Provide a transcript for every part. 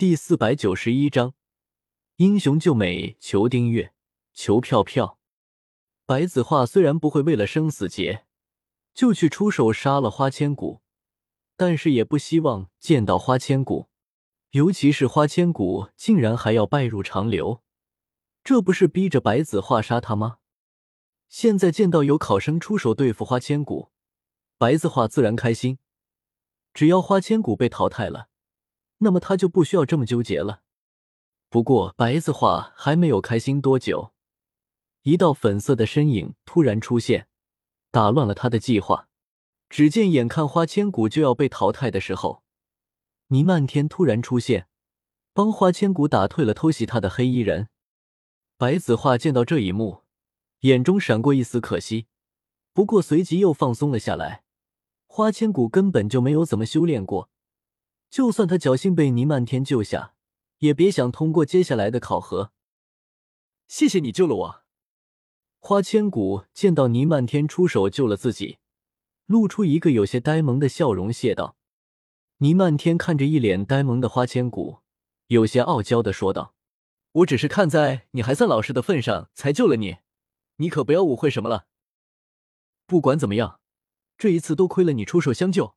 第四百九十一章，英雄救美，求订阅，求票票。白子画虽然不会为了生死劫就去出手杀了花千骨，但是也不希望见到花千骨，尤其是花千骨竟然还要拜入长流，这不是逼着白子画杀他吗？现在见到有考生出手对付花千骨，白子画自然开心。只要花千骨被淘汰了，那么他就不需要这么纠结了。不过白子画还没有开心多久，一道粉色的身影突然出现，打乱了他的计划。只见眼看花千骨就要被淘汰的时候，霓漫天突然出现，帮花千骨打退了偷袭他的黑衣人。白子画见到这一幕，眼中闪过一丝可惜，不过随即又放松了下来。花千骨根本就没有怎么修炼过，就算他侥幸被倪漫天救下，也别想通过接下来的考核。谢谢你救了我。花千骨见到倪漫天出手救了自己，露出一个有些呆萌的笑容，谢道。倪漫天看着一脸呆萌的花千骨，有些傲娇的说道：“我只是看在你还算老实的份上才救了你，你可不要误会什么了。不管怎么样。”这一次多亏了你出手相救，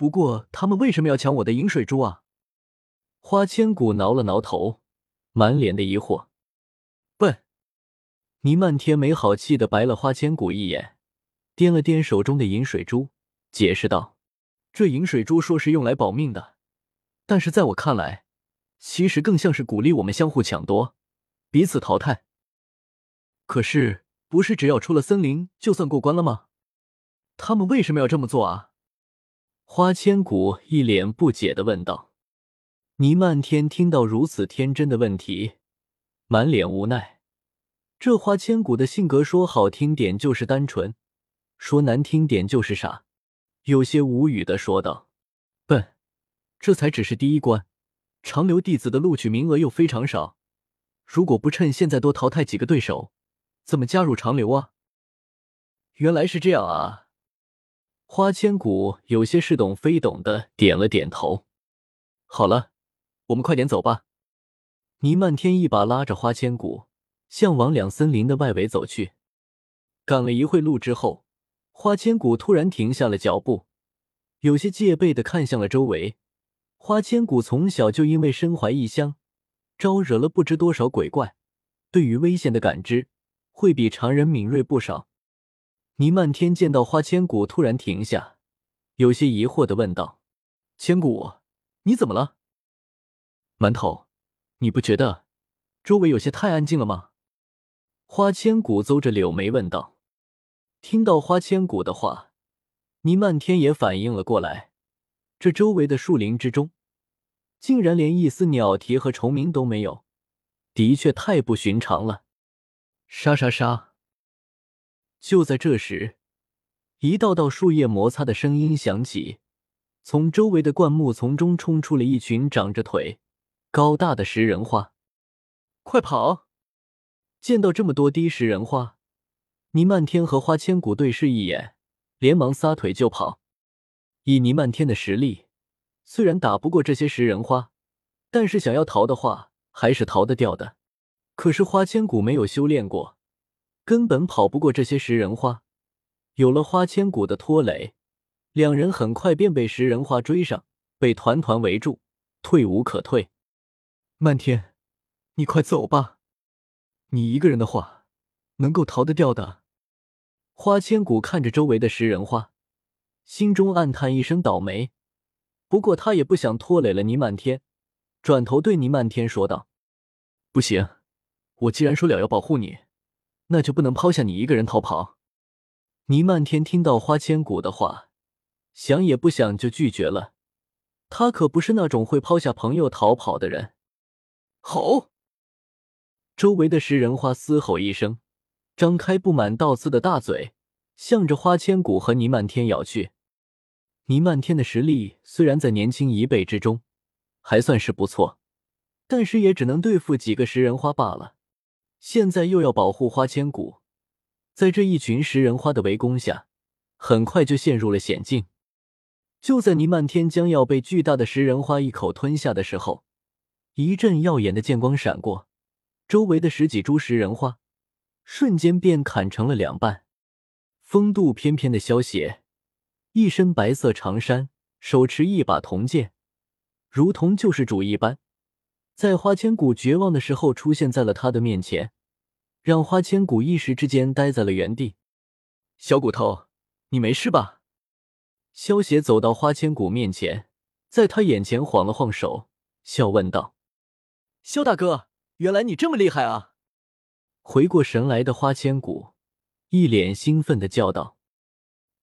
不过他们为什么要抢我的饮水珠啊？花千骨挠了挠头，满脸的疑惑。笨！倪漫天没好气的白了花千骨一眼，掂了掂手中的饮水珠，解释道：“这饮水珠说是用来保命的，但是在我看来，其实更像是鼓励我们相互抢夺，彼此淘汰。可是，不是只要出了森林就算过关了吗？”他们为什么要这么做啊？花千骨一脸不解的问道。倪漫天听到如此天真的问题，满脸无奈。这花千骨的性格说好听点就是单纯，说难听点就是傻，有些无语的说道：“笨，这才只是第一关，长留弟子的录取名额又非常少，如果不趁现在多淘汰几个对手，怎么加入长留啊？”原来是这样啊。花千骨有些似懂非懂的点了点头。好了，我们快点走吧。倪漫天一把拉着花千骨，向往两森林的外围走去。赶了一会路之后，花千骨突然停下了脚步，有些戒备的看向了周围。花千骨从小就因为身怀异香，招惹了不知多少鬼怪，对于危险的感知会比常人敏锐不少。倪漫天见到花千骨突然停下，有些疑惑的问道：“千骨，你怎么了？”馒头，你不觉得周围有些太安静了吗？花千骨邹着柳眉问道。听到花千骨的话，倪漫天也反应了过来，这周围的树林之中，竟然连一丝鸟啼和虫鸣都没有，的确太不寻常了。沙沙沙。就在这时，一道道树叶摩擦的声音响起，从周围的灌木丛中冲出了一群长着腿、高大的食人花。快跑！见到这么多滴食人花，倪漫天和花千骨对视一眼，连忙撒腿就跑。以倪漫天的实力，虽然打不过这些食人花，但是想要逃的话，还是逃得掉的。可是花千骨没有修炼过。根本跑不过这些食人花，有了花千骨的拖累，两人很快便被食人花追上，被团团围住，退无可退。漫天，你快走吧，你一个人的话，能够逃得掉的。花千骨看着周围的食人花，心中暗叹一声倒霉。不过他也不想拖累了倪漫天，转头对倪漫天说道：“不行，我既然说了要保护你。”那就不能抛下你一个人逃跑。倪漫天听到花千骨的话，想也不想就拒绝了。他可不是那种会抛下朋友逃跑的人。吼！周围的食人花嘶吼一声，张开布满倒刺的大嘴，向着花千骨和倪漫天咬去。倪漫天的实力虽然在年轻一辈之中还算是不错，但是也只能对付几个食人花罢了。现在又要保护花千骨，在这一群食人花的围攻下，很快就陷入了险境。就在倪漫天将要被巨大的食人花一口吞下的时候，一阵耀眼的剑光闪过，周围的十几株食人花瞬间便砍成了两半。风度翩翩的萧邪，一身白色长衫，手持一把铜剑，如同救世主一般，在花千骨绝望的时候出现在了他的面前，让花千骨一时之间呆在了原地。小骨头，你没事吧？萧邪走到花千骨面前，在他眼前晃了晃手，笑问道：“萧大哥，原来你这么厉害啊！”回过神来的花千骨。一脸兴奋的叫道：“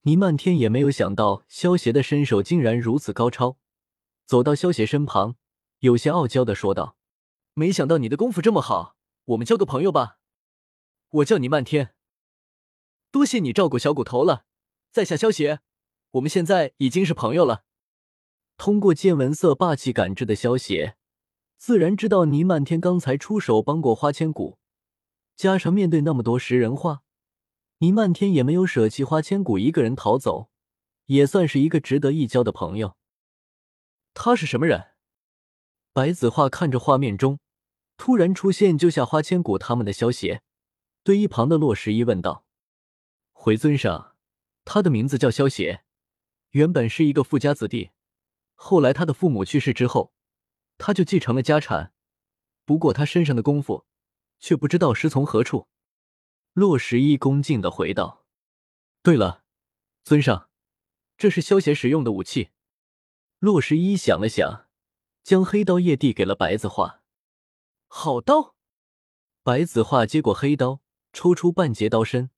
倪漫天也没有想到萧邪的身手竟然如此高超，走到萧邪身旁，有些傲娇的说道：‘没想到你的功夫这么好，我们交个朋友吧。我叫倪漫天，多谢你照顾小骨头了。在下萧邪，我们现在已经是朋友了。’通过见闻色霸气感知的萧邪，自然知道倪漫天刚才出手帮过花千骨，加上面对那么多食人花。”倪漫天也没有舍弃花千骨一个人逃走，也算是一个值得一交的朋友。他是什么人？白子画看着画面中突然出现救下花千骨他们的萧邪，对一旁的洛十一问道：“回尊上，他的名字叫萧邪，原本是一个富家子弟，后来他的父母去世之后，他就继承了家产。不过他身上的功夫，却不知道师从何处。”洛十一恭敬的回道：“对了，尊上，这是萧邪使用的武器。”洛十一想了想，将黑刀叶递给了白子画。好刀！白子画接过黑刀，抽出半截刀身，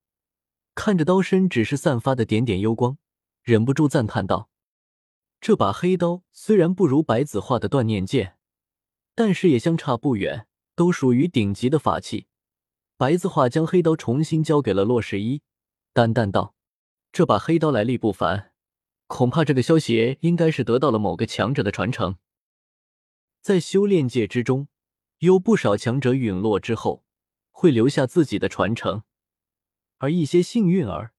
看着刀身只是散发的点点幽光，忍不住赞叹道：“这把黑刀虽然不如白子画的断念剑，但是也相差不远，都属于顶级的法器。”白子画将黑刀重新交给了洛十一，淡淡道：“这把黑刀来历不凡，恐怕这个萧邪应该是得到了某个强者的传承。在修炼界之中，有不少强者陨落之后会留下自己的传承，而一些幸运儿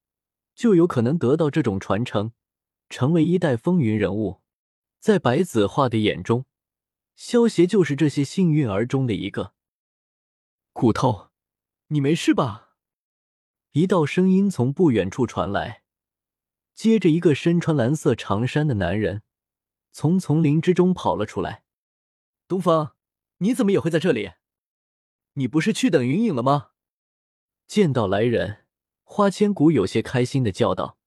就有可能得到这种传承，成为一代风云人物。在白子画的眼中，萧邪就是这些幸运儿中的一个。骨头。”你没事吧？一道声音从不远处传来，接着一个身穿蓝色长衫的男人从丛林之中跑了出来。东方，你怎么也会在这里？你不是去等云影了吗？见到来人，花千骨有些开心的叫道。